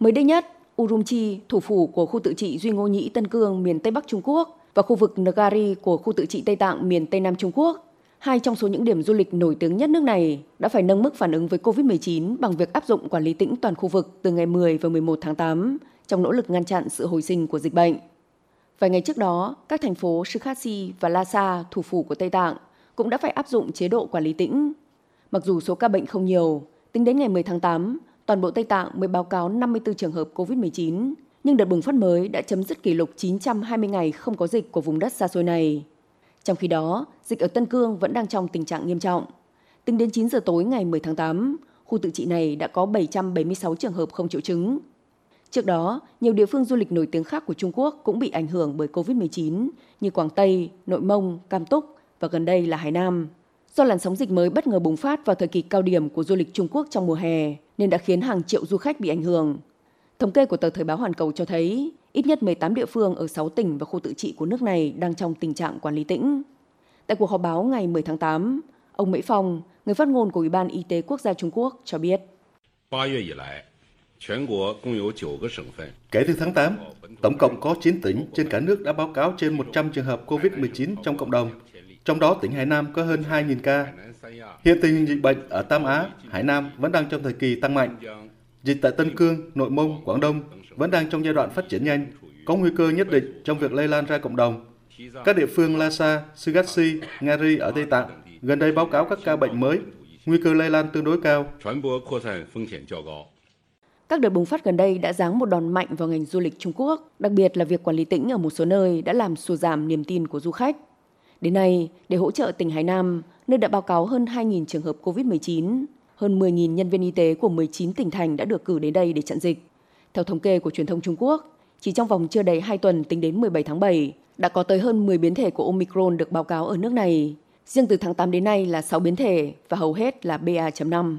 Mới đây nhất, Urumqi, thủ phủ của khu tự trị Duy Ngô Nhĩ Tân Cương miền Tây Bắc Trung Quốc và khu vực Nagari của khu tự trị Tây Tạng miền Tây Nam Trung Quốc, hai trong số những điểm du lịch nổi tiếng nhất nước này đã phải nâng mức phản ứng với COVID-19 bằng việc áp dụng quản lý tĩnh toàn khu vực từ ngày 10 và 11 tháng 8 trong nỗ lực ngăn chặn sự hồi sinh của dịch bệnh. Vài ngày trước đó, các thành phố Shikhatsi và Lhasa, thủ phủ của Tây Tạng, cũng đã phải áp dụng chế độ quản lý tĩnh. Mặc dù số ca bệnh không nhiều, tính đến ngày 10 tháng 8, toàn bộ Tây Tạng mới báo cáo 54 trường hợp COVID-19, nhưng đợt bùng phát mới đã chấm dứt kỷ lục 920 ngày không có dịch của vùng đất xa xôi này. Trong khi đó, dịch ở Tân Cương vẫn đang trong tình trạng nghiêm trọng. Tính đến 9 giờ tối ngày 10 tháng 8, khu tự trị này đã có 776 trường hợp không triệu chứng. Trước đó, nhiều địa phương du lịch nổi tiếng khác của Trung Quốc cũng bị ảnh hưởng bởi COVID-19 như Quảng Tây, Nội Mông, Cam Túc và gần đây là Hải Nam. Do làn sóng dịch mới bất ngờ bùng phát vào thời kỳ cao điểm của du lịch Trung Quốc trong mùa hè nên đã khiến hàng triệu du khách bị ảnh hưởng. Thống kê của tờ Thời báo Hoàn Cầu cho thấy ít nhất 18 địa phương ở 6 tỉnh và khu tự trị của nước này đang trong tình trạng quản lý tĩnh. Tại cuộc họp báo ngày 10 tháng 8, ông Mỹ Phong, người phát ngôn của Ủy ban Y tế Quốc gia Trung Quốc cho biết. Kể từ tháng 8, tổng cộng có 9 tỉnh trên cả nước đã báo cáo trên 100 trường hợp COVID-19 trong cộng đồng. Trong đó, tỉnh Hải Nam có hơn 2.000 ca. Hiện tình hình dịch bệnh ở Tam Á, Hải Nam vẫn đang trong thời kỳ tăng mạnh. Dịch tại Tân Cương, Nội Mông, Quảng Đông vẫn đang trong giai đoạn phát triển nhanh, có nguy cơ nhất định trong việc lây lan ra cộng đồng. Các địa phương Lhasa, Sugatsi, Ngari ở Tây Tạng gần đây báo cáo các ca bệnh mới, nguy cơ lây lan tương đối cao. Các đợt bùng phát gần đây đã giáng một đòn mạnh vào ngành du lịch Trung Quốc, đặc biệt là việc quản lý tỉnh ở một số nơi đã làm sụt giảm niềm tin của du khách. Đến nay, để hỗ trợ tỉnh Hải Nam, nơi đã báo cáo hơn 2.000 trường hợp COVID-19, hơn 10.000 nhân viên y tế của 19 tỉnh thành đã được cử đến đây để chặn dịch. Theo thống kê của truyền thông Trung Quốc, chỉ trong vòng chưa đầy 2 tuần tính đến 17 tháng 7, đã có tới hơn 10 biến thể của Omicron được báo cáo ở nước này. Riêng từ tháng 8 đến nay là 6 biến thể và hầu hết là BA.5.